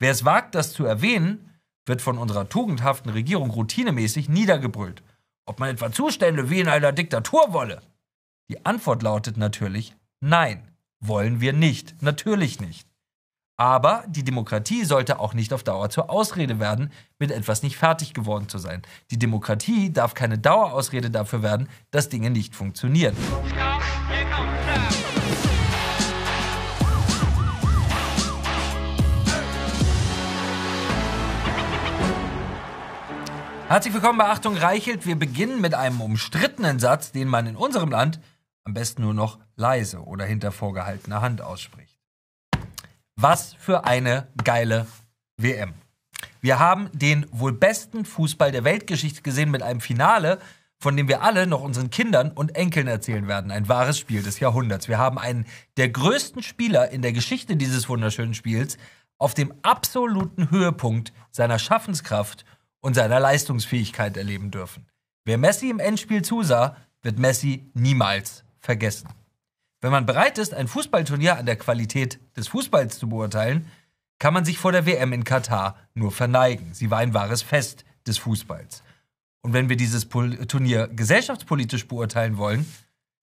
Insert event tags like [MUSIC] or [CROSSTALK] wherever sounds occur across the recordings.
Wer es wagt, das zu erwähnen, wird von unserer tugendhaften Regierung routinemäßig niedergebrüllt. Ob man etwa Zustände wie in einer Diktatur wolle? Die Antwort lautet natürlich Nein, wollen wir nicht, natürlich nicht. Aber die Demokratie sollte auch nicht auf Dauer zur Ausrede werden, mit etwas nicht fertig geworden zu sein. Die Demokratie darf keine Dauerausrede dafür werden, dass Dinge nicht funktionieren. Herzlich willkommen bei Achtung Reichelt. Wir beginnen mit einem umstrittenen Satz, den man in unserem Land am besten nur noch leise oder hinter vorgehaltener Hand ausspricht. Was für eine geile WM. Wir haben den wohl besten Fußball der Weltgeschichte gesehen mit einem Finale, von dem wir alle noch unseren Kindern und Enkeln erzählen werden. Ein wahres Spiel des Jahrhunderts. Wir haben einen der größten Spieler in der Geschichte dieses wunderschönen Spiels auf dem absoluten Höhepunkt seiner Schaffenskraft und seiner Leistungsfähigkeit erleben dürfen. Wer Messi im Endspiel zusah, wird Messi niemals vergessen. Wenn man bereit ist, ein Fußballturnier an der Qualität des Fußballs zu beurteilen, kann man sich vor der WM in Katar nur verneigen. Sie war ein wahres Fest des Fußballs. Und wenn wir dieses Turnier gesellschaftspolitisch beurteilen wollen,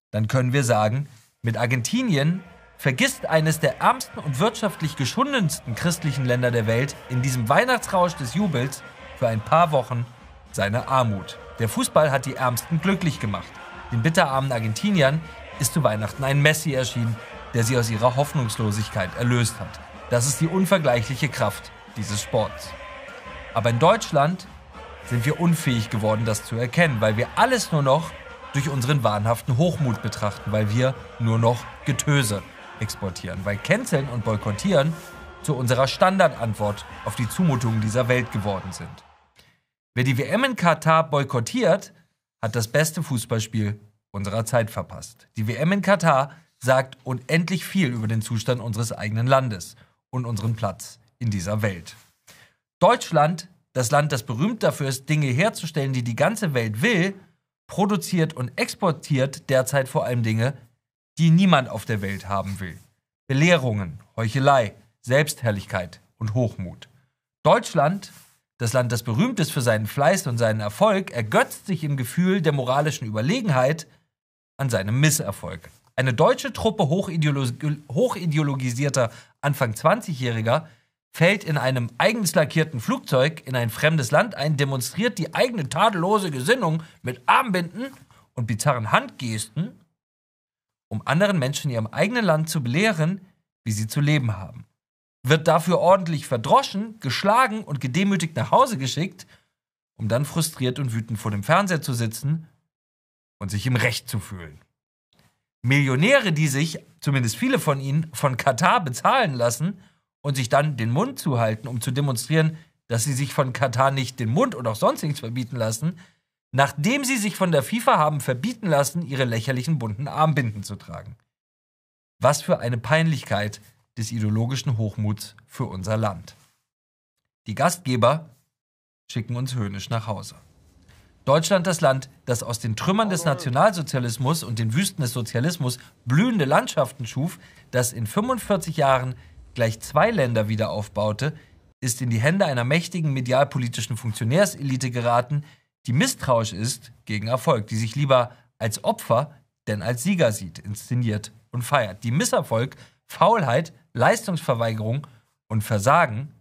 dann können wir sagen, mit Argentinien vergisst eines der ärmsten und wirtschaftlich geschundensten christlichen Länder der Welt in diesem Weihnachtsrausch des Jubels für ein paar Wochen seine Armut. Der Fußball hat die Ärmsten glücklich gemacht. Den bitterarmen Argentiniern ist zu Weihnachten ein Messi erschienen, der sie aus ihrer Hoffnungslosigkeit erlöst hat. Das ist die unvergleichliche Kraft dieses Sports. Aber in Deutschland sind wir unfähig geworden, das zu erkennen, weil wir alles nur noch durch unseren wahnhaften Hochmut betrachten, weil wir nur noch Getöse exportieren, weil Canceln und Boykottieren zu unserer Standardantwort auf die Zumutungen dieser Welt geworden sind. Wer die WM in Katar boykottiert, hat das beste Fußballspiel unserer Zeit verpasst. Die WM in Katar sagt unendlich viel über den Zustand unseres eigenen Landes und unseren Platz in dieser Welt. Deutschland, das Land, das berühmt dafür ist, Dinge herzustellen, die die ganze Welt will, produziert und exportiert derzeit vor allem Dinge, die niemand auf der Welt haben will. Belehrungen, Heuchelei, Selbstherrlichkeit und Hochmut. Deutschland das Land, das berühmt ist für seinen Fleiß und seinen Erfolg, ergötzt sich im Gefühl der moralischen Überlegenheit an seinem Misserfolg. Eine deutsche Truppe hochideologisierter Anfang 20-Jähriger fällt in einem eigens lackierten Flugzeug in ein fremdes Land ein, demonstriert die eigene tadellose Gesinnung mit Armbinden und bizarren Handgesten, um anderen Menschen in ihrem eigenen Land zu belehren, wie sie zu leben haben wird dafür ordentlich verdroschen, geschlagen und gedemütigt nach Hause geschickt, um dann frustriert und wütend vor dem Fernseher zu sitzen und sich im Recht zu fühlen. Millionäre, die sich, zumindest viele von ihnen, von Katar bezahlen lassen und sich dann den Mund zuhalten, um zu demonstrieren, dass sie sich von Katar nicht den Mund und auch sonst nichts verbieten lassen, nachdem sie sich von der FIFA haben verbieten lassen, ihre lächerlichen bunten Armbinden zu tragen. Was für eine Peinlichkeit des ideologischen Hochmuts für unser Land. Die Gastgeber schicken uns höhnisch nach Hause. Deutschland, das Land, das aus den Trümmern des Nationalsozialismus und den Wüsten des Sozialismus blühende Landschaften schuf, das in 45 Jahren gleich zwei Länder wieder aufbaute, ist in die Hände einer mächtigen medialpolitischen Funktionärselite geraten, die misstrauisch ist gegen Erfolg, die sich lieber als Opfer denn als Sieger sieht, inszeniert und feiert. Die Misserfolg, Faulheit, Leistungsverweigerung und Versagen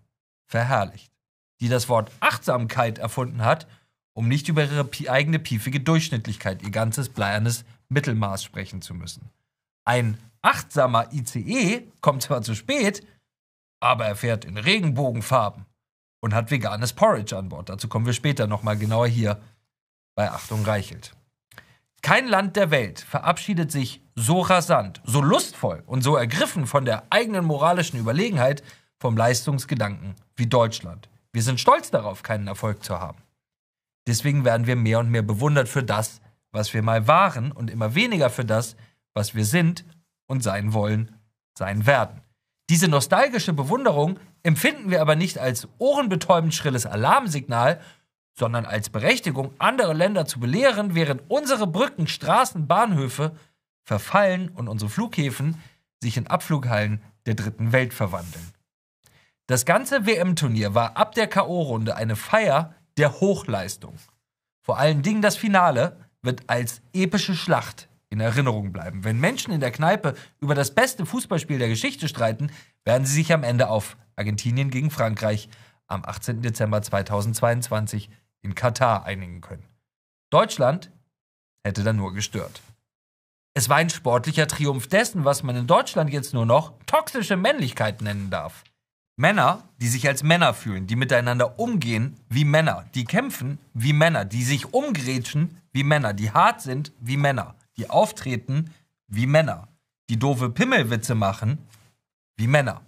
verherrlicht, die das Wort Achtsamkeit erfunden hat, um nicht über ihre eigene piefige Durchschnittlichkeit, ihr ganzes bleiernes Mittelmaß sprechen zu müssen. Ein achtsamer ICE kommt zwar zu spät, aber er fährt in Regenbogenfarben und hat veganes Porridge an Bord. Dazu kommen wir später nochmal genauer hier bei Achtung Reichelt. Kein Land der Welt verabschiedet sich so rasant, so lustvoll und so ergriffen von der eigenen moralischen Überlegenheit vom Leistungsgedanken wie Deutschland. Wir sind stolz darauf, keinen Erfolg zu haben. Deswegen werden wir mehr und mehr bewundert für das, was wir mal waren und immer weniger für das, was wir sind und sein wollen, sein werden. Diese nostalgische Bewunderung empfinden wir aber nicht als ohrenbetäubend schrilles Alarmsignal, sondern als Berechtigung, andere Länder zu belehren, während unsere Brücken, Straßen, Bahnhöfe verfallen und unsere Flughäfen sich in Abflughallen der dritten Welt verwandeln. Das ganze WM-Turnier war ab der K.O.-Runde eine Feier der Hochleistung. Vor allen Dingen das Finale wird als epische Schlacht in Erinnerung bleiben. Wenn Menschen in der Kneipe über das beste Fußballspiel der Geschichte streiten, werden sie sich am Ende auf Argentinien gegen Frankreich am 18. Dezember 2022 in Katar einigen können. Deutschland hätte dann nur gestört. Es war ein sportlicher Triumph dessen, was man in Deutschland jetzt nur noch toxische Männlichkeit nennen darf. Männer, die sich als Männer fühlen, die miteinander umgehen wie Männer, die kämpfen wie Männer, die sich umgrätschen wie Männer, die hart sind wie Männer, die auftreten wie Männer, die doofe Pimmelwitze machen wie Männer.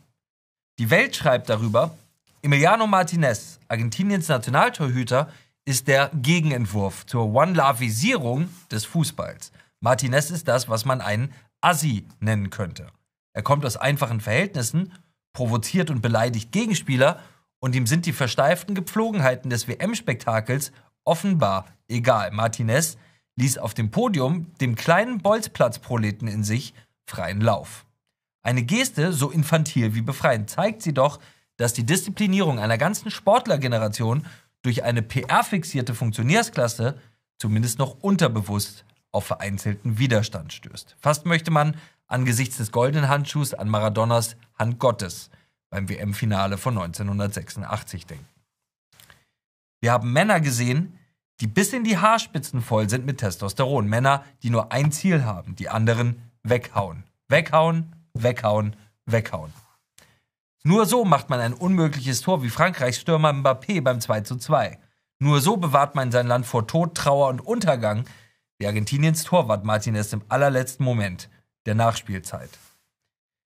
Die Welt schreibt darüber, Emiliano Martinez, Argentiniens Nationaltorhüter, ist der Gegenentwurf zur One-Loveisierung des Fußballs. Martinez ist das, was man einen Assi nennen könnte. Er kommt aus einfachen Verhältnissen, provoziert und beleidigt Gegenspieler und ihm sind die versteiften Gepflogenheiten des WM-Spektakels offenbar egal. Martinez ließ auf dem Podium dem kleinen Bolzplatzproleten in sich freien Lauf. Eine Geste so infantil wie befreiend zeigt sie doch, dass die Disziplinierung einer ganzen Sportlergeneration durch eine PR-fixierte Funktionärsklasse zumindest noch unterbewusst auf vereinzelten Widerstand stößt. Fast möchte man angesichts des goldenen Handschuhs an Maradonas Hand Gottes beim WM-Finale von 1986 denken. Wir haben Männer gesehen, die bis in die Haarspitzen voll sind mit Testosteron. Männer, die nur ein Ziel haben, die anderen weghauen. Weghauen, weghauen, weghauen. Nur so macht man ein unmögliches Tor wie Frankreichs Stürmer Mbappé beim 2 zu 2. Nur so bewahrt man sein Land vor Tod, Trauer und Untergang, wie Argentiniens Torwart Martinez im allerletzten Moment der Nachspielzeit.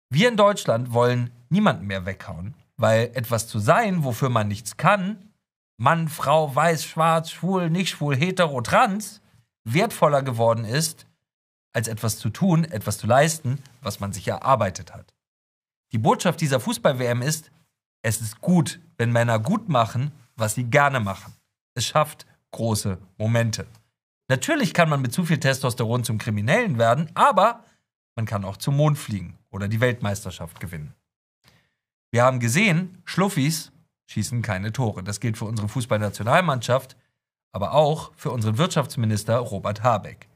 Wir in Deutschland wollen niemanden mehr weghauen, weil etwas zu sein, wofür man nichts kann, Mann, Frau, weiß, schwarz, schwul, nicht schwul, hetero, trans, wertvoller geworden ist, als etwas zu tun, etwas zu leisten, was man sich erarbeitet hat. Die Botschaft dieser Fußball-WM ist, es ist gut, wenn Männer gut machen, was sie gerne machen. Es schafft große Momente. Natürlich kann man mit zu viel Testosteron zum Kriminellen werden, aber man kann auch zum Mond fliegen oder die Weltmeisterschaft gewinnen. Wir haben gesehen, Schluffis schießen keine Tore. Das gilt für unsere Fußballnationalmannschaft, aber auch für unseren Wirtschaftsminister Robert Habeck.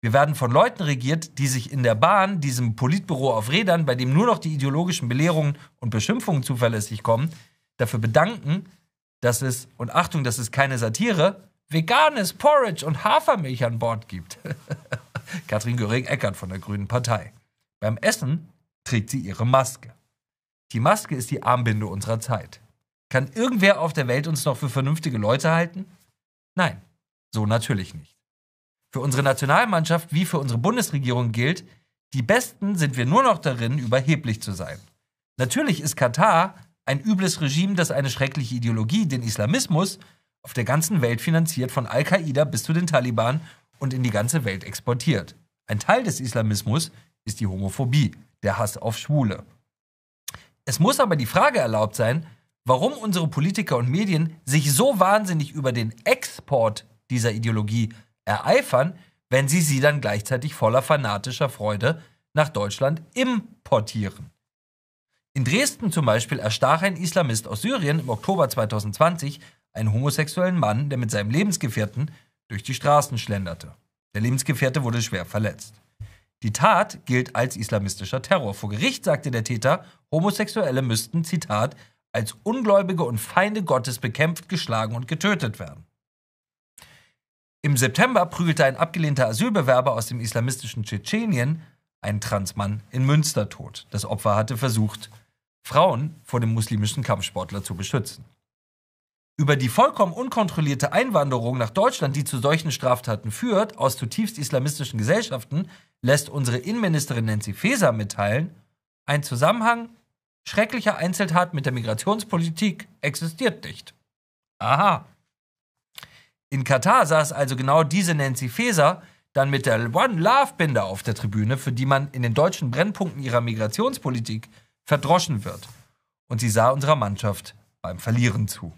Wir werden von Leuten regiert, die sich in der Bahn, diesem Politbüro auf Rädern, bei dem nur noch die ideologischen Belehrungen und Beschimpfungen zuverlässig kommen, dafür bedanken, dass es, und Achtung, das ist keine Satire, veganes Porridge und Hafermilch an Bord gibt. [LAUGHS] Katrin Göring-Eckert von der Grünen Partei. Beim Essen trägt sie ihre Maske. Die Maske ist die Armbinde unserer Zeit. Kann irgendwer auf der Welt uns noch für vernünftige Leute halten? Nein, so natürlich nicht. Für unsere Nationalmannschaft wie für unsere Bundesregierung gilt, die Besten sind wir nur noch darin, überheblich zu sein. Natürlich ist Katar ein übles Regime, das eine schreckliche Ideologie, den Islamismus, auf der ganzen Welt finanziert, von Al-Qaida bis zu den Taliban und in die ganze Welt exportiert. Ein Teil des Islamismus ist die Homophobie, der Hass auf Schwule. Es muss aber die Frage erlaubt sein, warum unsere Politiker und Medien sich so wahnsinnig über den Export dieser Ideologie ereifern, wenn sie sie dann gleichzeitig voller fanatischer Freude nach Deutschland importieren. In Dresden zum Beispiel erstach ein Islamist aus Syrien im Oktober 2020 einen homosexuellen Mann, der mit seinem Lebensgefährten durch die Straßen schlenderte. Der Lebensgefährte wurde schwer verletzt. Die Tat gilt als islamistischer Terror. Vor Gericht sagte der Täter, Homosexuelle müssten, Zitat, als Ungläubige und Feinde Gottes bekämpft, geschlagen und getötet werden. Im September prügelte ein abgelehnter Asylbewerber aus dem islamistischen Tschetschenien einen Transmann in Münster tot. Das Opfer hatte versucht, Frauen vor dem muslimischen Kampfsportler zu beschützen. Über die vollkommen unkontrollierte Einwanderung nach Deutschland, die zu solchen Straftaten führt, aus zutiefst islamistischen Gesellschaften, lässt unsere Innenministerin Nancy Faeser mitteilen, ein Zusammenhang schrecklicher Einzeltat mit der Migrationspolitik existiert nicht. Aha. In Katar saß also genau diese Nancy Faeser dann mit der One Love Binde auf der Tribüne, für die man in den deutschen Brennpunkten ihrer Migrationspolitik verdroschen wird. Und sie sah unserer Mannschaft beim Verlieren zu.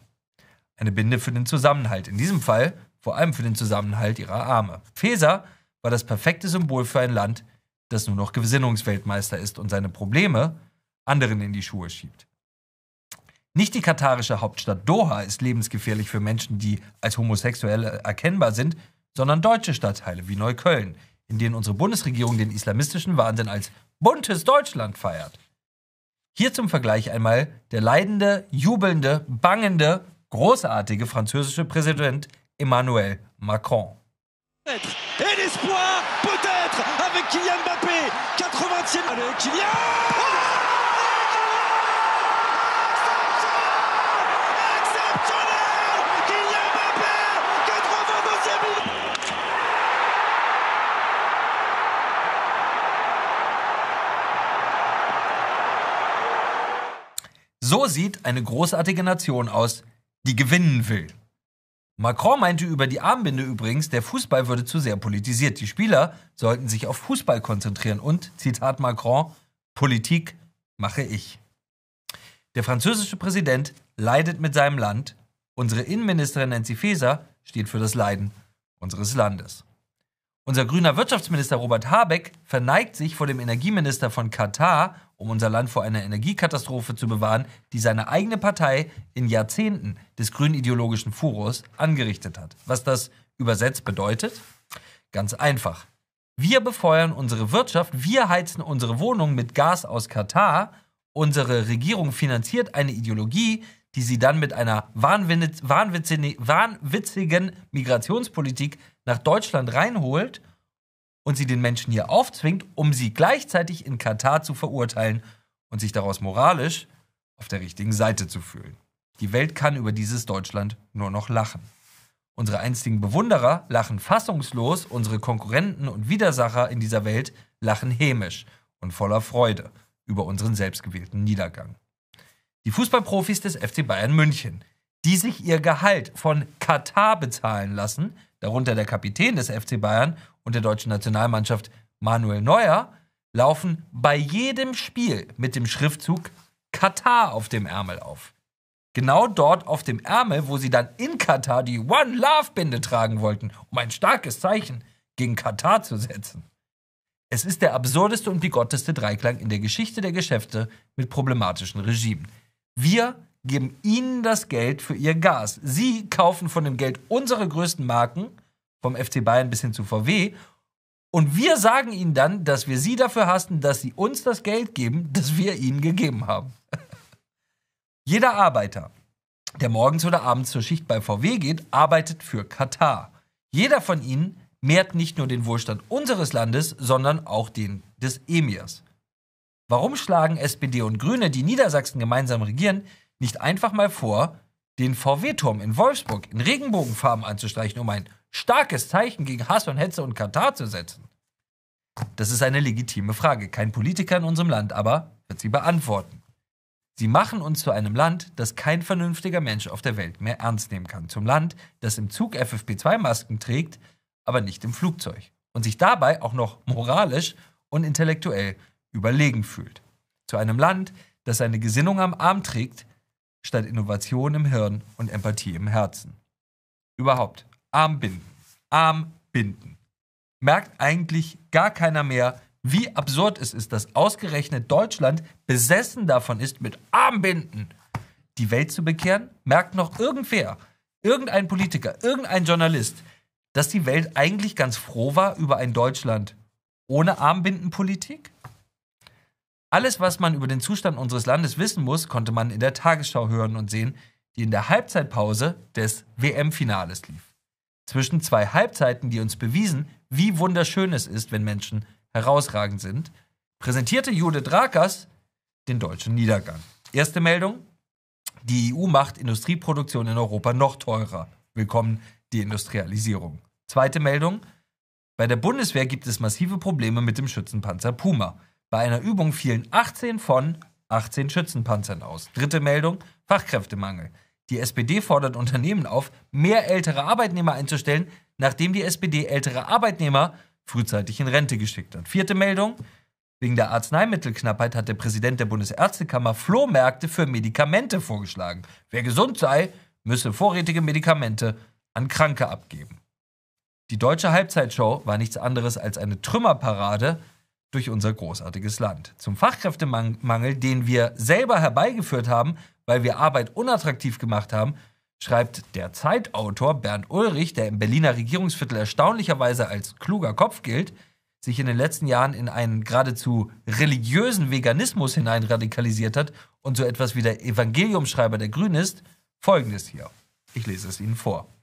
Eine Binde für den Zusammenhalt. In diesem Fall vor allem für den Zusammenhalt ihrer Arme. Feser war das perfekte Symbol für ein Land, das nur noch Gesinnungsweltmeister ist und seine Probleme anderen in die Schuhe schiebt. Nicht die katarische Hauptstadt Doha ist lebensgefährlich für Menschen, die als Homosexuelle erkennbar sind, sondern deutsche Stadtteile wie Neukölln, in denen unsere Bundesregierung den islamistischen Wahnsinn als buntes Deutschland feiert. Hier zum Vergleich einmal der leidende, jubelnde, bangende, großartige französische Präsident Emmanuel Macron. Et l'espoir, peut-être, avec Kylian Mbappé, 80e. Allez, Kylian Exceptionnel Kylian Mbappé, 82e minute So sieht eine großartige Nation aus, die gewinnen will. Macron meinte über die Armbinde übrigens, der Fußball würde zu sehr politisiert. Die Spieler sollten sich auf Fußball konzentrieren und, Zitat Macron, Politik mache ich. Der französische Präsident leidet mit seinem Land. Unsere Innenministerin Nancy Faeser steht für das Leiden unseres Landes. Unser grüner Wirtschaftsminister Robert Habeck verneigt sich vor dem Energieminister von Katar, um unser Land vor einer Energiekatastrophe zu bewahren, die seine eigene Partei in Jahrzehnten des grünideologischen Furors angerichtet hat. Was das übersetzt bedeutet? Ganz einfach. Wir befeuern unsere Wirtschaft, wir heizen unsere Wohnungen mit Gas aus Katar, unsere Regierung finanziert eine Ideologie, die sie dann mit einer wahnwitz- wahnwitzigen, wahnwitzigen Migrationspolitik nach Deutschland reinholt und sie den Menschen hier aufzwingt, um sie gleichzeitig in Katar zu verurteilen und sich daraus moralisch auf der richtigen Seite zu fühlen. Die Welt kann über dieses Deutschland nur noch lachen. Unsere einstigen Bewunderer lachen fassungslos, unsere Konkurrenten und Widersacher in dieser Welt lachen hämisch und voller Freude über unseren selbstgewählten Niedergang. Die Fußballprofis des FC Bayern München, die sich ihr Gehalt von Katar bezahlen lassen, darunter der Kapitän des FC Bayern und der deutschen Nationalmannschaft Manuel Neuer, laufen bei jedem Spiel mit dem Schriftzug Katar auf dem Ärmel auf. Genau dort auf dem Ärmel, wo sie dann in Katar die One Love Binde tragen wollten, um ein starkes Zeichen gegen Katar zu setzen. Es ist der absurdeste und bigotteste Dreiklang in der Geschichte der Geschäfte mit problematischen Regimen. Wir geben ihnen das Geld für ihr Gas. Sie kaufen von dem Geld unsere größten Marken, vom FC Bayern bis hin zu VW, und wir sagen ihnen dann, dass wir sie dafür hassen, dass sie uns das Geld geben, das wir ihnen gegeben haben. [LAUGHS] Jeder Arbeiter, der morgens oder abends zur Schicht bei VW geht, arbeitet für Katar. Jeder von ihnen mehrt nicht nur den Wohlstand unseres Landes, sondern auch den des Emirs. Warum schlagen SPD und Grüne, die Niedersachsen gemeinsam regieren, nicht einfach mal vor, den VW-Turm in Wolfsburg in Regenbogenfarben anzustreichen, um ein starkes Zeichen gegen Hass und Hetze und Katar zu setzen? Das ist eine legitime Frage. Kein Politiker in unserem Land aber wird sie beantworten. Sie machen uns zu einem Land, das kein vernünftiger Mensch auf der Welt mehr ernst nehmen kann. Zum Land, das im Zug FFP2-Masken trägt, aber nicht im Flugzeug. Und sich dabei auch noch moralisch und intellektuell überlegen fühlt. Zu einem Land, das seine Gesinnung am Arm trägt, statt Innovation im Hirn und Empathie im Herzen. Überhaupt, Armbinden. Armbinden. Merkt eigentlich gar keiner mehr, wie absurd es ist, dass ausgerechnet Deutschland besessen davon ist, mit Armbinden die Welt zu bekehren? Merkt noch irgendwer, irgendein Politiker, irgendein Journalist, dass die Welt eigentlich ganz froh war über ein Deutschland ohne Armbindenpolitik? Alles, was man über den Zustand unseres Landes wissen muss, konnte man in der Tagesschau hören und sehen, die in der Halbzeitpause des WM-Finales lief. Zwischen zwei Halbzeiten, die uns bewiesen, wie wunderschön es ist, wenn Menschen herausragend sind, präsentierte Judith Rakers den deutschen Niedergang. Erste Meldung: Die EU macht Industrieproduktion in Europa noch teurer. Willkommen die Industrialisierung. Zweite Meldung: Bei der Bundeswehr gibt es massive Probleme mit dem Schützenpanzer Puma. Bei einer Übung fielen 18 von 18 Schützenpanzern aus. Dritte Meldung: Fachkräftemangel. Die SPD fordert Unternehmen auf, mehr ältere Arbeitnehmer einzustellen, nachdem die SPD ältere Arbeitnehmer frühzeitig in Rente geschickt hat. Vierte Meldung: Wegen der Arzneimittelknappheit hat der Präsident der Bundesärztekammer Flohmärkte für Medikamente vorgeschlagen. Wer gesund sei, müsse vorrätige Medikamente an Kranke abgeben. Die deutsche Halbzeitshow war nichts anderes als eine Trümmerparade durch unser großartiges Land. Zum Fachkräftemangel, den wir selber herbeigeführt haben, weil wir Arbeit unattraktiv gemacht haben, schreibt der Zeitautor Bernd Ulrich, der im Berliner Regierungsviertel erstaunlicherweise als kluger Kopf gilt, sich in den letzten Jahren in einen geradezu religiösen Veganismus hinein radikalisiert hat und so etwas wie der Evangeliumschreiber der Grünen ist, folgendes hier. Ich lese es Ihnen vor.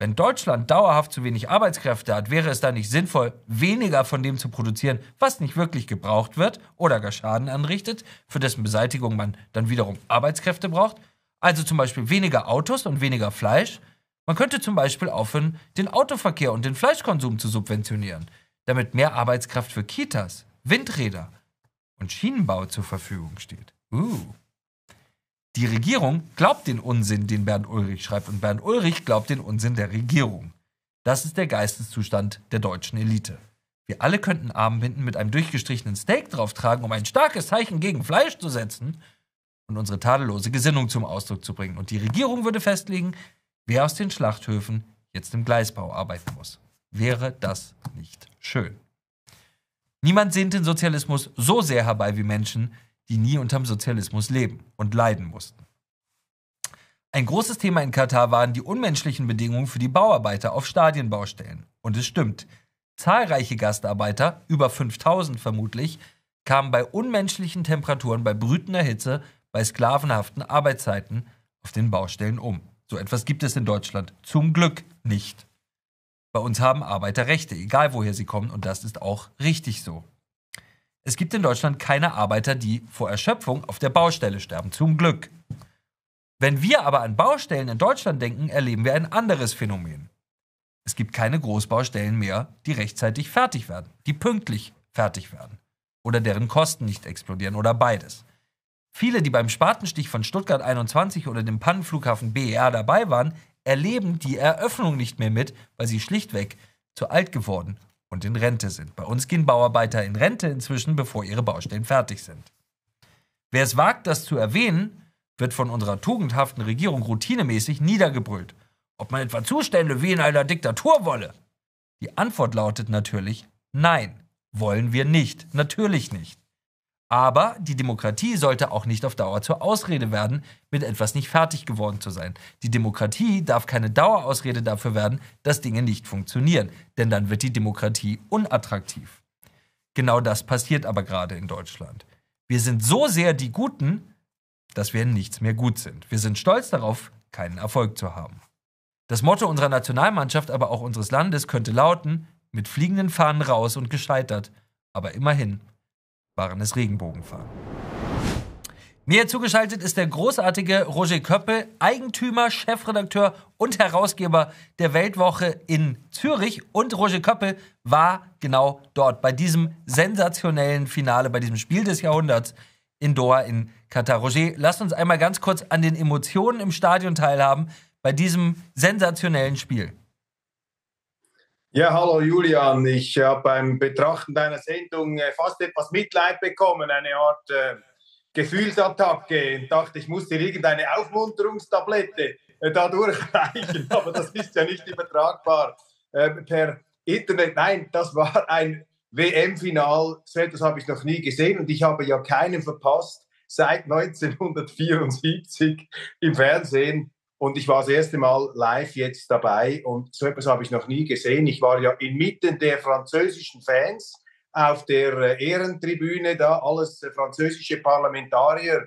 Wenn Deutschland dauerhaft zu wenig Arbeitskräfte hat, wäre es dann nicht sinnvoll, weniger von dem zu produzieren, was nicht wirklich gebraucht wird oder gar Schaden anrichtet, für dessen Beseitigung man dann wiederum Arbeitskräfte braucht? Also zum Beispiel weniger Autos und weniger Fleisch? Man könnte zum Beispiel aufhören, den Autoverkehr und den Fleischkonsum zu subventionieren, damit mehr Arbeitskraft für Kitas, Windräder und Schienenbau zur Verfügung steht. Uh. Die Regierung glaubt den Unsinn, den Bernd Ulrich schreibt, und Bernd Ulrich glaubt den Unsinn der Regierung. Das ist der Geisteszustand der deutschen Elite. Wir alle könnten Armbinden mit einem durchgestrichenen Steak drauftragen, um ein starkes Zeichen gegen Fleisch zu setzen und unsere tadellose Gesinnung zum Ausdruck zu bringen. Und die Regierung würde festlegen, wer aus den Schlachthöfen jetzt im Gleisbau arbeiten muss. Wäre das nicht schön? Niemand sehnt den Sozialismus so sehr herbei wie Menschen, die nie unterm Sozialismus leben und leiden mussten. Ein großes Thema in Katar waren die unmenschlichen Bedingungen für die Bauarbeiter auf Stadienbaustellen. Und es stimmt, zahlreiche Gastarbeiter, über 5000 vermutlich, kamen bei unmenschlichen Temperaturen, bei brütender Hitze, bei sklavenhaften Arbeitszeiten auf den Baustellen um. So etwas gibt es in Deutschland zum Glück nicht. Bei uns haben Arbeiter Rechte, egal woher sie kommen, und das ist auch richtig so. Es gibt in Deutschland keine Arbeiter, die vor Erschöpfung auf der Baustelle sterben. Zum Glück. Wenn wir aber an Baustellen in Deutschland denken, erleben wir ein anderes Phänomen. Es gibt keine Großbaustellen mehr, die rechtzeitig fertig werden, die pünktlich fertig werden oder deren Kosten nicht explodieren oder beides. Viele, die beim Spatenstich von Stuttgart 21 oder dem Pannenflughafen BER dabei waren, erleben die Eröffnung nicht mehr mit, weil sie schlichtweg zu alt geworden und in Rente sind. Bei uns gehen Bauarbeiter in Rente inzwischen, bevor ihre Baustellen fertig sind. Wer es wagt, das zu erwähnen, wird von unserer tugendhaften Regierung routinemäßig niedergebrüllt. Ob man etwa Zustände wie in einer Diktatur wolle? Die Antwort lautet natürlich Nein, wollen wir nicht, natürlich nicht. Aber die Demokratie sollte auch nicht auf Dauer zur Ausrede werden, mit etwas nicht fertig geworden zu sein. Die Demokratie darf keine Dauerausrede dafür werden, dass Dinge nicht funktionieren, denn dann wird die Demokratie unattraktiv. Genau das passiert aber gerade in Deutschland. Wir sind so sehr die Guten, dass wir nichts mehr gut sind. Wir sind stolz darauf, keinen Erfolg zu haben. Das Motto unserer Nationalmannschaft, aber auch unseres Landes könnte lauten, mit fliegenden Fahnen raus und gescheitert, aber immerhin waren es Regenbogenfarben. Mir zugeschaltet ist der großartige Roger Köppel, Eigentümer, Chefredakteur und Herausgeber der Weltwoche in Zürich. Und Roger Köppel war genau dort bei diesem sensationellen Finale, bei diesem Spiel des Jahrhunderts in Doha in Katar. Roger, lass uns einmal ganz kurz an den Emotionen im Stadion teilhaben bei diesem sensationellen Spiel. Ja, hallo Julian. Ich habe beim Betrachten deiner Sendung äh, fast etwas Mitleid bekommen, eine Art äh, Gefühlsattacke. Ich dachte, ich muss dir irgendeine Aufmunterungstablette äh, da durchreichen, [LAUGHS] aber das ist ja nicht übertragbar äh, per Internet. Nein, das war ein WM-Final. So etwas habe ich noch nie gesehen und ich habe ja keinen verpasst seit 1974 im Fernsehen. Und ich war das erste Mal live jetzt dabei und so etwas habe ich noch nie gesehen. Ich war ja inmitten der französischen Fans auf der äh, Ehrentribüne, da alles äh, französische Parlamentarier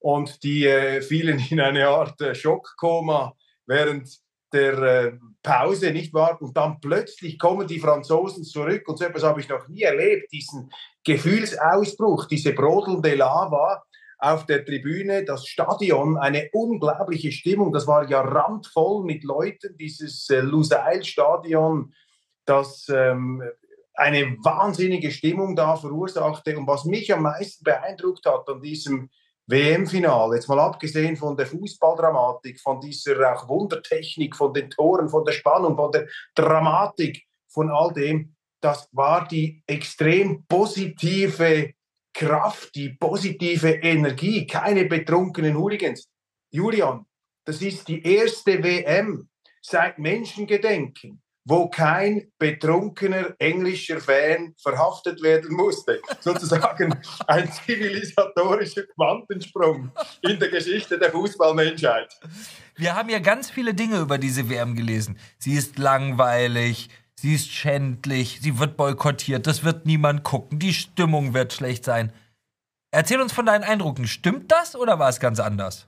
und die äh, fielen in eine Art äh, Schockkoma während der äh, Pause, nicht wahr? Und dann plötzlich kommen die Franzosen zurück und so etwas habe ich noch nie erlebt, diesen Gefühlsausbruch, diese brodelnde Lava auf der Tribüne, das Stadion, eine unglaubliche Stimmung. Das war ja randvoll mit Leuten, dieses äh, Lusail-Stadion, das ähm, eine wahnsinnige Stimmung da verursachte. Und was mich am meisten beeindruckt hat an diesem WM-Finale, jetzt mal abgesehen von der Fußballdramatik, von dieser auch Wundertechnik, von den Toren, von der Spannung, von der Dramatik, von all dem, das war die extrem positive Kraft, die positive Energie, keine betrunkenen Hooligans. Julian, das ist die erste WM seit Menschengedenken, wo kein betrunkener englischer Fan verhaftet werden musste. Sozusagen ein zivilisatorischer Quantensprung in der Geschichte der Fußballmenschheit. Wir haben ja ganz viele Dinge über diese WM gelesen. Sie ist langweilig, sie ist schändlich, sie wird boykottiert, das wird niemand gucken, die Stimmung wird schlecht sein. Erzähl uns von deinen Eindrücken. Stimmt das oder war es ganz anders?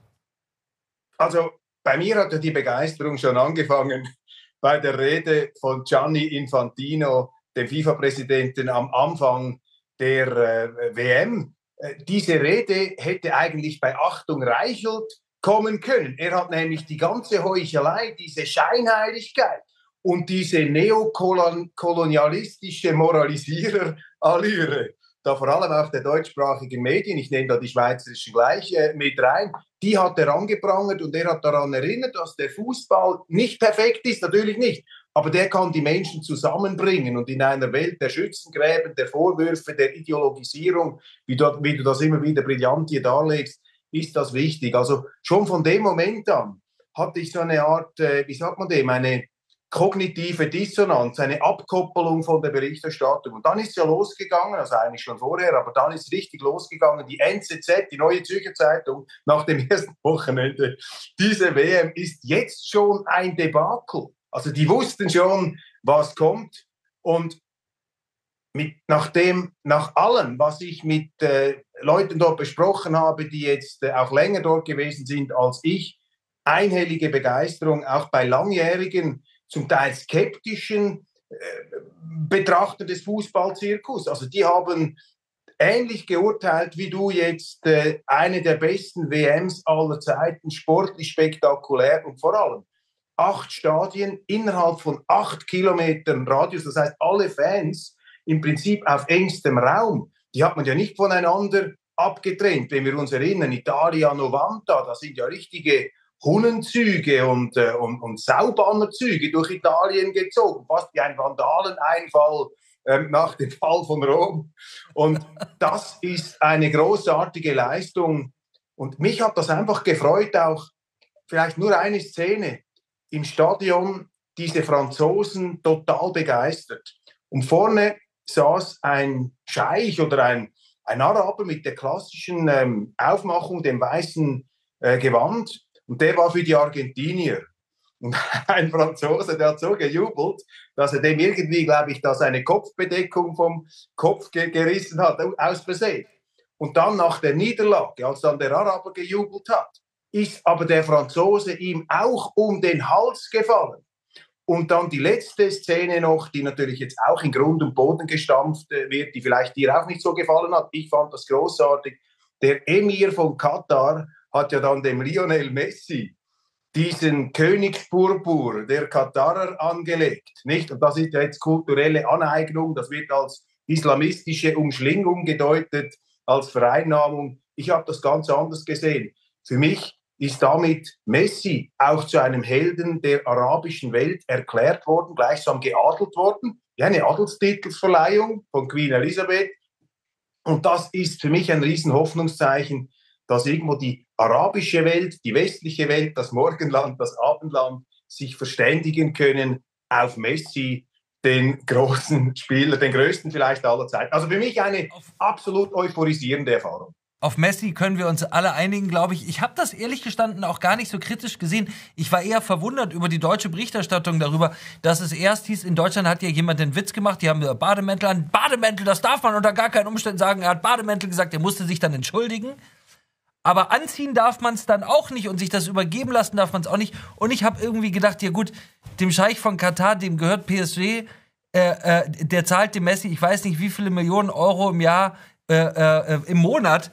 Also bei mir hat die Begeisterung schon angefangen [LAUGHS] bei der Rede von Gianni Infantino, dem FIFA-Präsidenten, am Anfang der äh, WM. Äh, diese Rede hätte eigentlich bei Achtung Reichelt kommen können. Er hat nämlich die ganze Heuchelei, diese Scheinheiligkeit und diese neokolonialistische Moralisiererallüre da vor allem auch der deutschsprachigen Medien, ich nehme da die schweizerischen gleich äh, mit rein, die hat er angeprangert und er hat daran erinnert, dass der Fußball nicht perfekt ist, natürlich nicht, aber der kann die Menschen zusammenbringen und in einer Welt der Schützengräben, der Vorwürfe, der Ideologisierung, wie du, wie du das immer wieder brillant hier darlegst, ist das wichtig. Also schon von dem Moment an hatte ich so eine Art, äh, wie sagt man dem, eine kognitive Dissonanz, eine Abkoppelung von der Berichterstattung. Und dann ist ja losgegangen, also eigentlich schon vorher, aber dann ist richtig losgegangen. Die NZZ, die Neue Zürcher Zeitung, nach dem ersten [LAUGHS] Wochenende, diese WM ist jetzt schon ein Debakel. Also die wussten schon, was kommt. Und mit, nachdem, nach allem, was ich mit äh, Leuten dort besprochen habe, die jetzt äh, auch länger dort gewesen sind als ich, einhellige Begeisterung, auch bei langjährigen zum Teil skeptischen äh, Betrachter des Fußballzirkus. Also die haben ähnlich geurteilt wie du jetzt äh, eine der besten WMs aller Zeiten, sportlich spektakulär und vor allem acht Stadien innerhalb von acht Kilometern Radius. Das heißt, alle Fans im Prinzip auf engstem Raum. Die hat man ja nicht voneinander abgetrennt. Wenn wir uns erinnern, Italia 90, da sind ja richtige Hunnenzüge und, äh, und, und Saubannerzüge durch Italien gezogen, fast wie ein Vandaleneinfall äh, nach dem Fall von Rom. Und das ist eine großartige Leistung. Und mich hat das einfach gefreut, auch vielleicht nur eine Szene im Stadion, diese Franzosen total begeistert. Und vorne saß ein Scheich oder ein, ein Araber mit der klassischen ähm, Aufmachung, dem weißen äh, Gewand und der war für die Argentinier. Und [LAUGHS] ein Franzose, der hat so gejubelt, dass er dem irgendwie, glaube ich, da seine Kopfbedeckung vom Kopf ge gerissen hat, aus Versehen. Und dann nach der Niederlage, als dann der Araber gejubelt hat, ist aber der Franzose ihm auch um den Hals gefallen. Und dann die letzte Szene noch, die natürlich jetzt auch in Grund und Boden gestampft äh, wird, die vielleicht dir auch nicht so gefallen hat. Ich fand das großartig. Der Emir von Katar hat ja dann dem Lionel Messi diesen Königspurpur der Katarer angelegt, nicht? Und das ist ja jetzt kulturelle Aneignung, das wird als islamistische Umschlingung gedeutet, als Vereinnahmung. Ich habe das ganz anders gesehen. Für mich ist damit Messi auch zu einem Helden der arabischen Welt erklärt worden, gleichsam geadelt worden. Ja, eine Adelstitelsverleihung von Queen Elizabeth. Und das ist für mich ein Riesenhoffnungszeichen, dass irgendwo die arabische Welt, die westliche Welt, das Morgenland, das Abendland sich verständigen können auf Messi, den großen Spieler, den größten vielleicht aller Zeiten. Also für mich eine absolut euphorisierende Erfahrung. Auf Messi können wir uns alle einigen, glaube ich. Ich habe das ehrlich gestanden auch gar nicht so kritisch gesehen. Ich war eher verwundert über die deutsche Berichterstattung darüber, dass es erst hieß, in Deutschland hat ja jemand den Witz gemacht, die haben Bademäntel an. Bademäntel, das darf man unter gar keinen Umständen sagen. Er hat Bademäntel gesagt, er musste sich dann entschuldigen. Aber anziehen darf man es dann auch nicht und sich das übergeben lassen darf man es auch nicht. Und ich habe irgendwie gedacht, ja gut, dem Scheich von Katar, dem gehört PSG, äh, äh, der zahlt dem Messi, ich weiß nicht wie viele Millionen Euro im Jahr, äh, äh im Monat,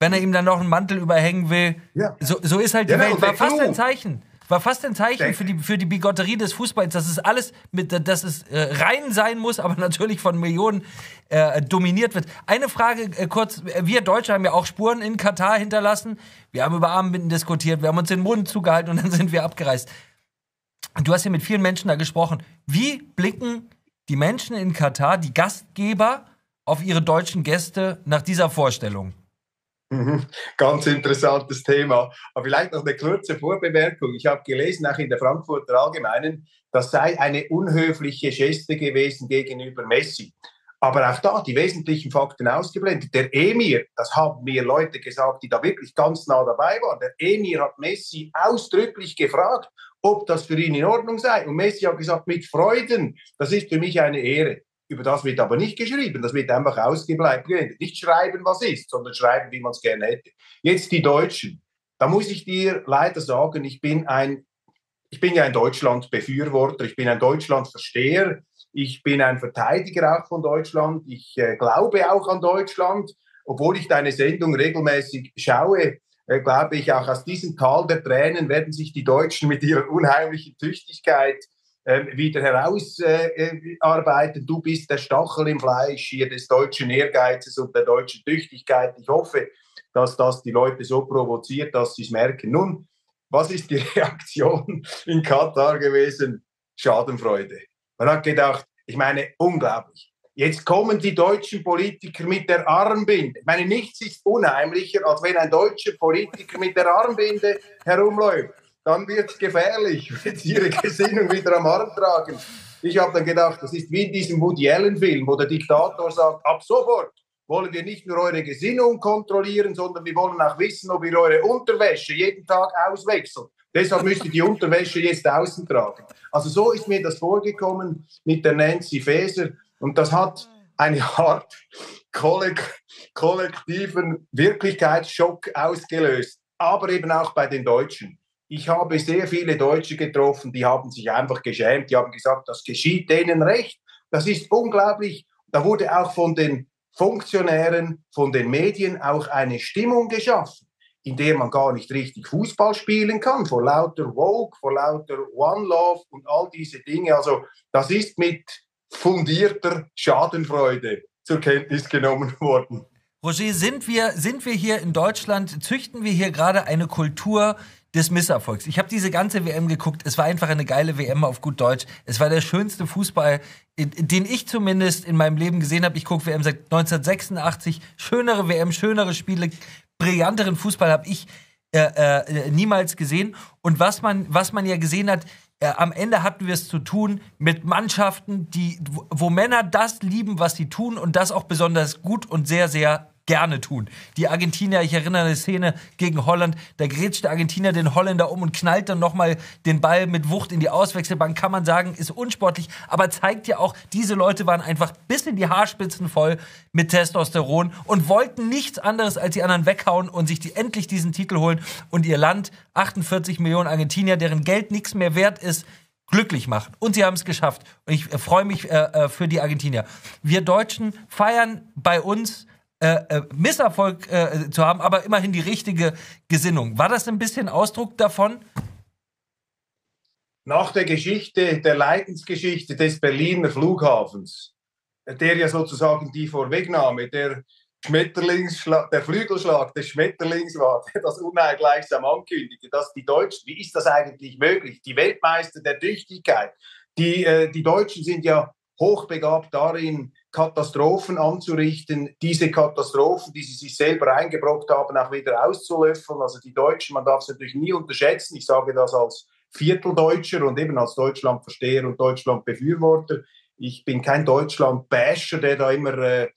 wenn er ihm dann noch einen Mantel überhängen will. Ja. So, so ist halt die ja, Welt. War fast ein Zeichen. War fast ein Zeichen für die, für die Bigotterie des Fußballs, dass es alles mit, dass es äh, rein sein muss, aber [LAUGHS] natürlich von Millionen äh, dominiert wird. Eine Frage äh, kurz: Wir Deutsche haben ja auch Spuren in Katar hinterlassen. Wir haben über Armbinden diskutiert, wir haben uns den Mund zugehalten und dann [LAUGHS] sind wir abgereist. Du hast ja mit vielen Menschen da gesprochen. Wie blicken die Menschen in Katar, die Gastgeber, auf ihre deutschen Gäste nach dieser Vorstellung? Mhm. Ganz interessantes Thema. Aber vielleicht noch eine kurze Vorbemerkung. Ich habe gelesen, auch in der Frankfurter Allgemeinen, das sei eine unhöfliche Geste gewesen gegenüber Messi. Aber auch da die wesentlichen Fakten ausgeblendet. Der Emir, das haben mir Leute gesagt, die da wirklich ganz nah dabei waren. Der Emir hat Messi ausdrücklich gefragt, ob das für ihn in Ordnung sei. Und Messi hat gesagt, mit Freuden, das ist für mich eine Ehre. Über das wird aber nicht geschrieben, das wird einfach ausgeblendet. Nicht schreiben, was ist, sondern schreiben, wie man es gerne hätte. Jetzt die Deutschen. Da muss ich dir leider sagen, ich bin ein, ich bin ja ein Deutschland-Befürworter, ich bin ein Deutschland-Versteher, ich bin ein Verteidiger auch von Deutschland, ich äh, glaube auch an Deutschland, obwohl ich deine Sendung regelmäßig schaue, äh, glaube ich, auch aus diesem Tal der Tränen werden sich die Deutschen mit ihrer unheimlichen Tüchtigkeit wieder herausarbeiten. du bist der Stachel im Fleisch hier des deutschen Ehrgeizes und der deutschen Tüchtigkeit. Ich hoffe, dass das die Leute so provoziert, dass sie es merken. Nun, was ist die [LAUGHS] Reaktion in Katar gewesen? Schadenfreude. Man hat gedacht, ich meine, unglaublich. Jetzt kommen die deutschen Politiker mit der Armbinde. Ich meine, nichts ist unheimlicher, als wenn ein deutscher Politiker mit der Armbinde herumläuft dann wird es gefährlich, [LAUGHS] wenn sie ihre Gesinnung wieder am Arm tragen. Ich habe dann gedacht, das ist wie in diesem Woody Allen-Film, wo der Diktator sagt, ab sofort wollen wir nicht nur eure Gesinnung kontrollieren, sondern wir wollen auch wissen, ob ihr eure Unterwäsche jeden Tag auswechselt. Deshalb müsst ihr die Unterwäsche jetzt außen tragen. Also so ist mir das vorgekommen mit der Nancy Faeser und das hat eine Art kollektiven Wirklichkeitsschock ausgelöst, aber eben auch bei den Deutschen. Ich habe sehr viele Deutsche getroffen, die haben sich einfach geschämt, die haben gesagt, das geschieht denen recht. Das ist unglaublich. Da wurde auch von den Funktionären, von den Medien auch eine Stimmung geschaffen, in der man gar nicht richtig Fußball spielen kann, vor lauter Vogue, vor lauter One Love und all diese Dinge. Also das ist mit fundierter Schadenfreude zur Kenntnis genommen worden. Roger, sind wir, sind wir hier in Deutschland, züchten wir hier gerade eine Kultur, des Misserfolgs. Ich habe diese ganze WM geguckt. Es war einfach eine geile WM auf gut Deutsch. Es war der schönste Fußball, den ich zumindest in meinem Leben gesehen habe. Ich gucke WM seit 1986. Schönere WM, schönere Spiele, brillanteren Fußball habe ich äh, äh, niemals gesehen. Und was man, was man ja gesehen hat, äh, am Ende hatten wir es zu tun mit Mannschaften, die, wo Männer das lieben, was sie tun und das auch besonders gut und sehr, sehr gerne tun. Die Argentinier, ich erinnere an eine Szene gegen Holland, da grätscht der Argentinier den Holländer um und knallt dann nochmal den Ball mit Wucht in die Auswechselbank, kann man sagen, ist unsportlich, aber zeigt ja auch, diese Leute waren einfach bis in die Haarspitzen voll mit Testosteron und wollten nichts anderes als die anderen weghauen und sich die, endlich diesen Titel holen und ihr Land, 48 Millionen Argentinier, deren Geld nichts mehr wert ist, glücklich machen. Und sie haben es geschafft. Und ich äh, freue mich äh, äh, für die Argentinier. Wir Deutschen feiern bei uns äh, äh, Misserfolg äh, zu haben, aber immerhin die richtige Gesinnung. War das ein bisschen Ausdruck davon? Nach der Geschichte, der Leidensgeschichte des Berliner Flughafens, der ja sozusagen die Vorwegnahme, der Schmetterlingsschlag, der Flügelschlag des Schmetterlings war, der das Unheil gleichsam ankündigte, dass die Deutschen, wie ist das eigentlich möglich? Die Weltmeister der Tüchtigkeit, die, äh, die Deutschen sind ja hochbegabt darin, Katastrophen anzurichten, diese Katastrophen, die sie sich selber eingebrockt haben, auch wieder auszulöffeln. Also die Deutschen, man darf es natürlich nie unterschätzen. Ich sage das als Vierteldeutscher und eben als Deutschlandversteher und Deutschlandbefürworter. Ich bin kein Deutschland-Basher, der da immer, äh,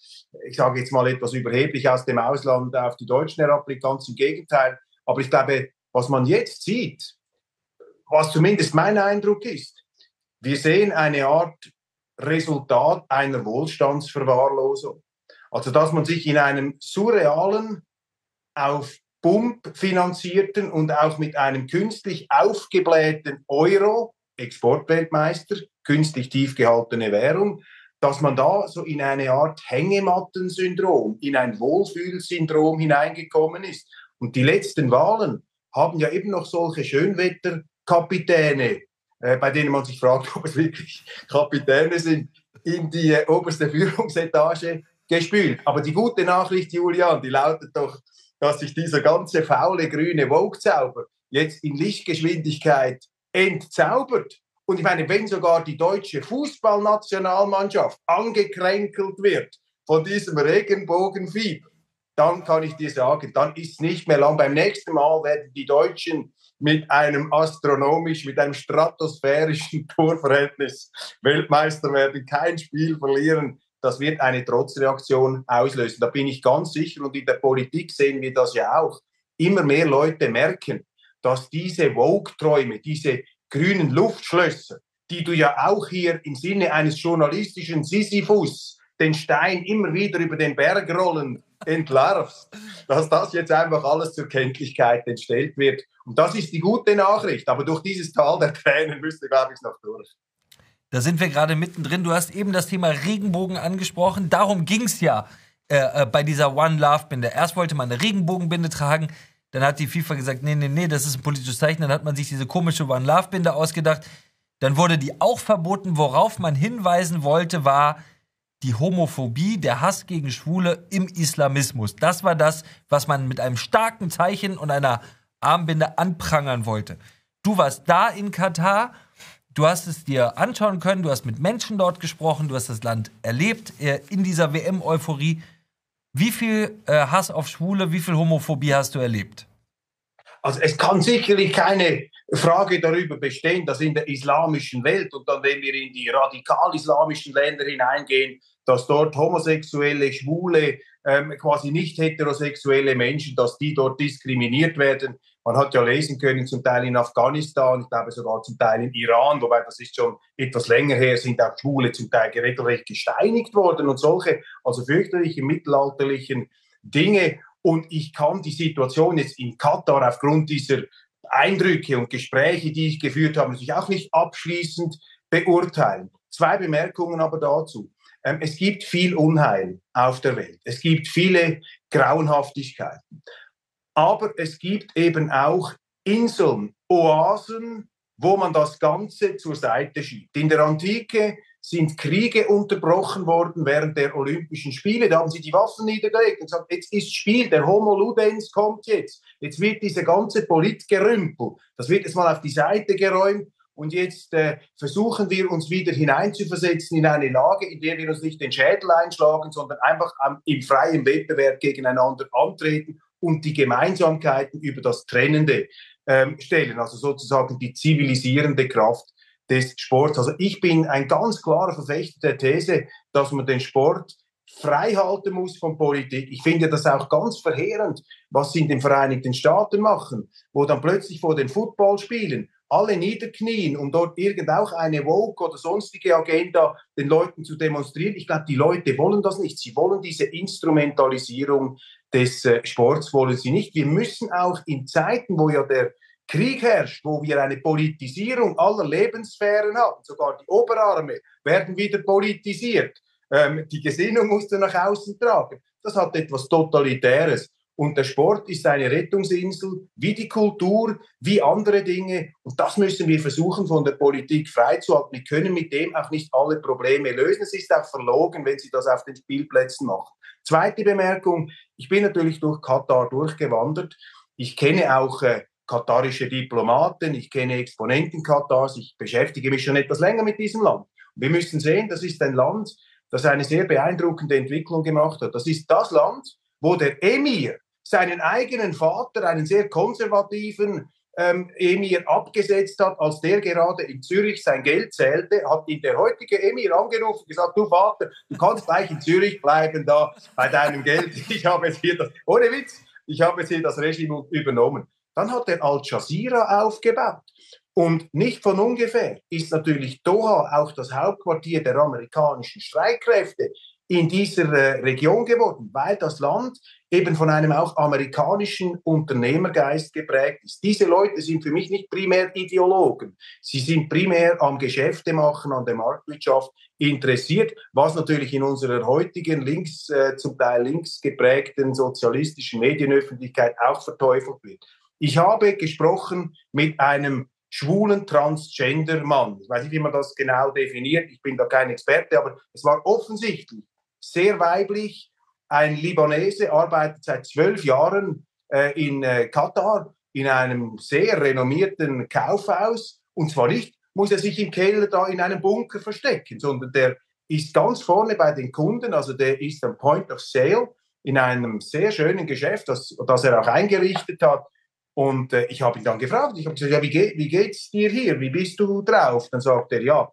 ich sage jetzt mal etwas überheblich aus dem Ausland auf die Deutschen herabblickt. Ganz im Gegenteil. Aber ich glaube, was man jetzt sieht, was zumindest mein Eindruck ist, wir sehen eine Art Resultat einer Wohlstandsverwahrlosung. Also dass man sich in einem surrealen, auf Pump finanzierten und auch mit einem künstlich aufgeblähten Euro, Exportweltmeister, künstlich tief gehaltene Währung, dass man da so in eine Art Hängematten-Syndrom, in ein Wohlfühlsyndrom hineingekommen ist. Und die letzten Wahlen haben ja eben noch solche Schönwetterkapitäne äh, bei denen man sich fragt, [LAUGHS] ob es wirklich Kapitäne sind, in die äh, oberste Führungsetage gespült. Aber die gute Nachricht, Julian, die lautet doch, dass sich dieser ganze faule grüne Vogue-Zauber jetzt in Lichtgeschwindigkeit entzaubert. Und ich meine, wenn sogar die deutsche Fußballnationalmannschaft angekränkelt wird von diesem Regenbogenfieber, dann kann ich dir sagen, dann ist es nicht mehr lang. Beim nächsten Mal werden die Deutschen mit einem astronomisch, mit einem stratosphärischen [LAUGHS] Torverhältnis Weltmeister werden, kein Spiel verlieren. Das wird eine Trotzreaktion auslösen. Da bin ich ganz sicher. Und in der Politik sehen wir das ja auch. Immer mehr Leute merken, dass diese Vogue-Träume, diese grünen Luftschlösser, die du ja auch hier im Sinne eines journalistischen Sisyphus den Stein immer wieder über den Berg rollen entlarvst, dass das jetzt einfach alles zur Kenntlichkeit entstellt wird. Und das ist die gute Nachricht. Aber durch dieses Tal der Tränen müsste, glaube ich, noch durch. Da sind wir gerade mittendrin. Du hast eben das Thema Regenbogen angesprochen. Darum ging es ja äh, äh, bei dieser One Love Binde. Erst wollte man eine Regenbogenbinde tragen. Dann hat die FIFA gesagt, nee, nee, nee, das ist ein politisches Zeichen. Dann hat man sich diese komische One Love Binde ausgedacht. Dann wurde die auch verboten. Worauf man hinweisen wollte, war, die Homophobie, der Hass gegen Schwule im Islamismus. Das war das, was man mit einem starken Zeichen und einer Armbinde anprangern wollte. Du warst da in Katar, du hast es dir anschauen können, du hast mit Menschen dort gesprochen, du hast das Land erlebt äh, in dieser WM-Euphorie. Wie viel äh, Hass auf Schwule, wie viel Homophobie hast du erlebt? Also es kann sicherlich keine Frage darüber bestehen, dass in der islamischen Welt und dann, wenn wir in die radikal-islamischen Länder hineingehen, dass dort homosexuelle, schwule, ähm, quasi nicht heterosexuelle Menschen, dass die dort diskriminiert werden. Man hat ja lesen können, zum Teil in Afghanistan, ich glaube sogar zum Teil in Iran, wobei das ist schon etwas länger her, sind auch Schwule zum Teil regelrecht gesteinigt worden und solche, also fürchterliche mittelalterlichen Dinge. Und ich kann die Situation jetzt in Katar aufgrund dieser Eindrücke und Gespräche, die ich geführt habe, natürlich auch nicht abschließend beurteilen. Zwei Bemerkungen aber dazu. Ähm, es gibt viel Unheil auf der Welt. Es gibt viele Grauenhaftigkeiten. Aber es gibt eben auch Inseln, Oasen, wo man das Ganze zur Seite schiebt. In der Antike sind Kriege unterbrochen worden während der Olympischen Spiele. Da haben sie die Waffen niedergelegt und gesagt, jetzt ist Spiel, der Homo Ludens kommt jetzt. Jetzt wird diese ganze Politgerümpel, das wird jetzt mal auf die Seite geräumt und jetzt äh, versuchen wir uns wieder hineinzuversetzen in eine Lage, in der wir uns nicht den Schädel einschlagen, sondern einfach am, im freien Wettbewerb gegeneinander antreten und die Gemeinsamkeiten über das Trennende ähm, stellen, also sozusagen die zivilisierende Kraft des Sports. Also ich bin ein ganz klarer Verfechter der These, dass man den Sport frei halten muss von Politik. Ich finde das auch ganz verheerend, was sie in den Vereinigten Staaten machen, wo dann plötzlich vor den Footballspielen alle niederknien, um dort irgend auch eine Woke oder sonstige Agenda den Leuten zu demonstrieren. Ich glaube, die Leute wollen das nicht. Sie wollen diese Instrumentalisierung des äh, Sports, wollen sie nicht. Wir müssen auch in Zeiten, wo ja der Krieg herrscht, wo wir eine Politisierung aller Lebenssphären haben, sogar die Oberarme werden wieder politisiert. Ähm, die Gesinnung musst du nach außen tragen. Das hat etwas Totalitäres. Und der Sport ist eine Rettungsinsel, wie die Kultur, wie andere Dinge. Und das müssen wir versuchen, von der Politik freizuhalten. Wir können mit dem auch nicht alle Probleme lösen. Es ist auch verlogen, wenn Sie das auf den Spielplätzen machen. Zweite Bemerkung. Ich bin natürlich durch Katar durchgewandert. Ich kenne auch äh, katarische Diplomaten, ich kenne Exponenten Katars, ich beschäftige mich schon etwas länger mit diesem Land. wir müssen sehen, das ist ein Land, das eine sehr beeindruckende Entwicklung gemacht hat. Das ist das Land, wo der Emir seinen eigenen Vater, einen sehr konservativen ähm, Emir, abgesetzt hat, als der gerade in Zürich sein Geld zählte, hat ihn der heutige Emir angerufen und gesagt, du Vater, du kannst gleich in Zürich bleiben da bei deinem Geld. Ich habe jetzt hier das, ohne Witz, ich habe jetzt hier das Regime übernommen. Dann hat er Al Jazeera aufgebaut. Und nicht von ungefähr ist natürlich Doha auch das Hauptquartier der amerikanischen Streitkräfte in dieser äh, Region geworden, weil das Land eben von einem auch amerikanischen Unternehmergeist geprägt ist. Diese Leute sind für mich nicht primär Ideologen. Sie sind primär am Geschäfte machen, an der Marktwirtschaft interessiert, was natürlich in unserer heutigen links, äh, zum Teil links geprägten sozialistischen Medienöffentlichkeit auch verteufelt wird. Ich habe gesprochen mit einem schwulen Transgender-Mann. Ich weiß nicht, wie man das genau definiert. Ich bin da kein Experte, aber es war offensichtlich sehr weiblich. Ein Libanese arbeitet seit zwölf Jahren äh, in äh, Katar in einem sehr renommierten Kaufhaus. Und zwar nicht, muss er sich im Keller da in einem Bunker verstecken, sondern der ist ganz vorne bei den Kunden, also der ist am Point of Sale in einem sehr schönen Geschäft, das, das er auch eingerichtet hat. Und äh, ich habe ihn dann gefragt, ich habe gesagt, ja, wie, geht, wie geht's dir hier? Wie bist du drauf? Dann sagt er, ja,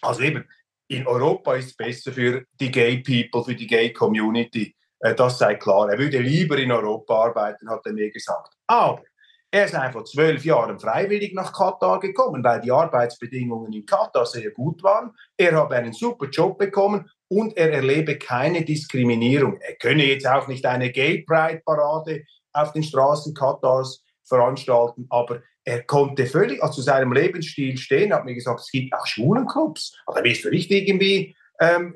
also eben, in Europa ist es besser für die Gay People, für die Gay Community. Äh, das sei klar. Er würde lieber in Europa arbeiten, hat er mir gesagt. Aber er ist einfach zwölf Jahren freiwillig nach Katar gekommen, weil die Arbeitsbedingungen in Katar sehr gut waren. Er habe einen super Job bekommen und er erlebe keine Diskriminierung. Er könne jetzt auch nicht eine Gay Pride Parade auf den Straßen Katars veranstalten, aber er konnte völlig also zu seinem Lebensstil stehen, hat mir gesagt, es gibt auch Schwulenclubs, aber er wirst du nicht irgendwie ähm,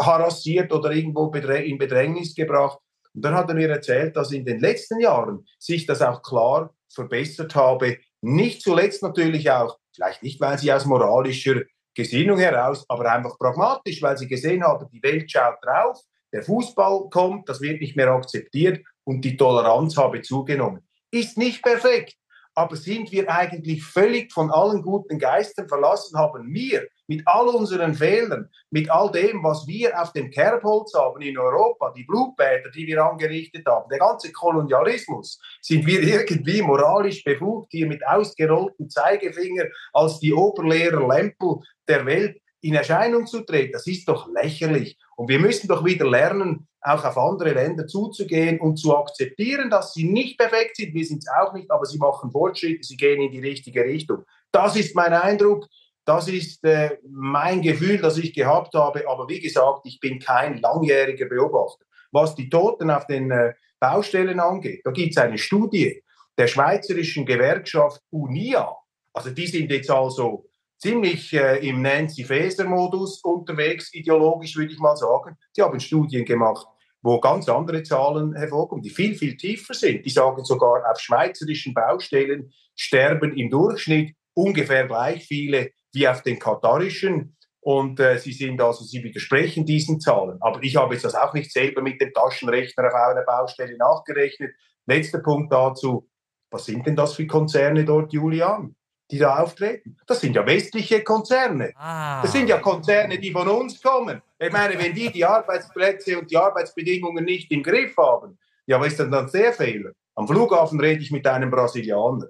harassiert oder irgendwo in Bedrängnis gebracht. Und dann hat er mir erzählt, dass in den letzten Jahren sich das auch klar verbessert habe. Nicht zuletzt natürlich auch, vielleicht nicht, weil sie aus moralischer Gesinnung heraus, aber einfach pragmatisch, weil sie gesehen haben, die Welt schaut drauf, der Fußball kommt, das wird nicht mehr akzeptiert und die Toleranz habe zugenommen. Ist nicht perfekt, aber sind wir eigentlich völlig von allen guten Geistern verlassen, haben wir mit all unseren Fehlern, mit all dem, was wir auf dem Kerbholz haben in Europa, die Blutbäder, die wir angerichtet haben, der ganze Kolonialismus, sind wir irgendwie moralisch befugt, hier mit ausgerolltem Zeigefinger als die Oberlehrer Lempel der Welt in Erscheinung zu treten. Das ist doch lächerlich. Und wir müssen doch wieder lernen, auch auf andere Länder zuzugehen und zu akzeptieren, dass sie nicht perfekt sind. Wir sind es auch nicht, aber sie machen Fortschritte, sie gehen in die richtige Richtung. Das ist mein Eindruck. Das ist äh, mein Gefühl, das ich gehabt habe. Aber wie gesagt, ich bin kein langjähriger Beobachter. Was die Toten auf den äh, Baustellen angeht, da gibt es eine Studie der schweizerischen Gewerkschaft UNIA. Also die sind jetzt also ziemlich äh, im Nancy Faeser-Modus unterwegs, ideologisch würde ich mal sagen. Sie haben Studien gemacht, wo ganz andere Zahlen hervorkommen, die viel, viel tiefer sind. Die sagen sogar, auf schweizerischen Baustellen sterben im Durchschnitt ungefähr gleich viele wie auf den katarischen. Und äh, sie sind also, sie widersprechen diesen Zahlen. Aber ich habe jetzt das auch nicht selber mit dem Taschenrechner auf einer Baustelle nachgerechnet. Letzter Punkt dazu. Was sind denn das für Konzerne dort, Julian? Die da auftreten. Das sind ja westliche Konzerne. Ah. Das sind ja Konzerne, die von uns kommen. Ich meine, wenn die die Arbeitsplätze und die Arbeitsbedingungen nicht im Griff haben, ja, was ist denn dann der Fehler? Am Flughafen rede ich mit einem Brasilianer,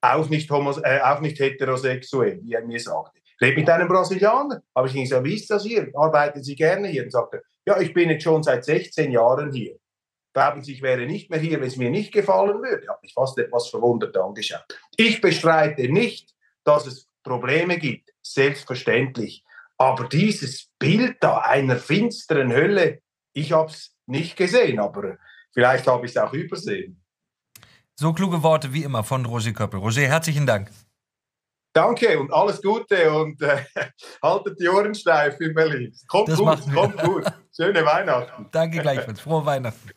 auch nicht, homos äh, auch nicht heterosexuell, wie er mir sagte. Ich rede mit einem Brasilianer, habe ich gesagt, wie ist das hier? Arbeiten Sie gerne hier? Und sagte, ja, ich bin jetzt schon seit 16 Jahren hier glauben Sie, ich wäre nicht mehr hier, wenn es mir nicht gefallen würde. Habe mich fast etwas verwundert angeschaut. Ich bestreite nicht, dass es Probleme gibt, selbstverständlich. Aber dieses Bild da einer finsteren Hölle, ich habe es nicht gesehen, aber vielleicht habe ich es auch übersehen. So kluge Worte wie immer von Roger Köppel. Roger, herzlichen Dank. Danke und alles Gute und äh, [LAUGHS] haltet die Ohren steif in Berlin. Kommt das gut, kommt gut. Schöne Weihnachten. [LAUGHS] Danke gleichfalls. Frohe Weihnachten.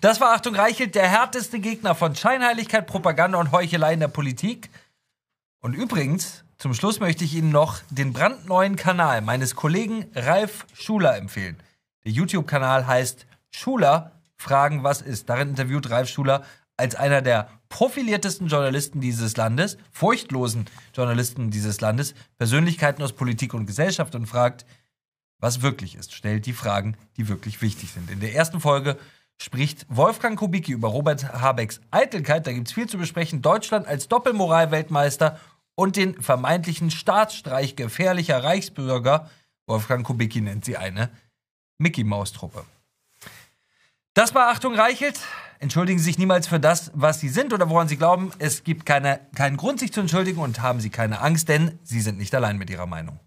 Das war Achtung Reichelt, der härteste Gegner von Scheinheiligkeit, Propaganda und Heuchelei in der Politik. Und übrigens, zum Schluss möchte ich Ihnen noch den brandneuen Kanal meines Kollegen Ralf Schuler empfehlen. Der YouTube-Kanal heißt Schuler Fragen, was ist. Darin interviewt Ralf Schuler als einer der profiliertesten Journalisten dieses Landes, furchtlosen Journalisten dieses Landes, Persönlichkeiten aus Politik und Gesellschaft und fragt, was wirklich ist, stellt die Fragen, die wirklich wichtig sind. In der ersten Folge spricht Wolfgang Kubicki über Robert Habecks Eitelkeit. Da gibt es viel zu besprechen. Deutschland als Doppelmoral-Weltmeister und den vermeintlichen Staatsstreich gefährlicher Reichsbürger. Wolfgang Kubicki nennt sie eine Mickey-Maus-Truppe. Das war Achtung Reichelt. Entschuldigen Sie sich niemals für das, was Sie sind oder woran Sie glauben. Es gibt keine, keinen Grund, sich zu entschuldigen und haben Sie keine Angst, denn Sie sind nicht allein mit Ihrer Meinung.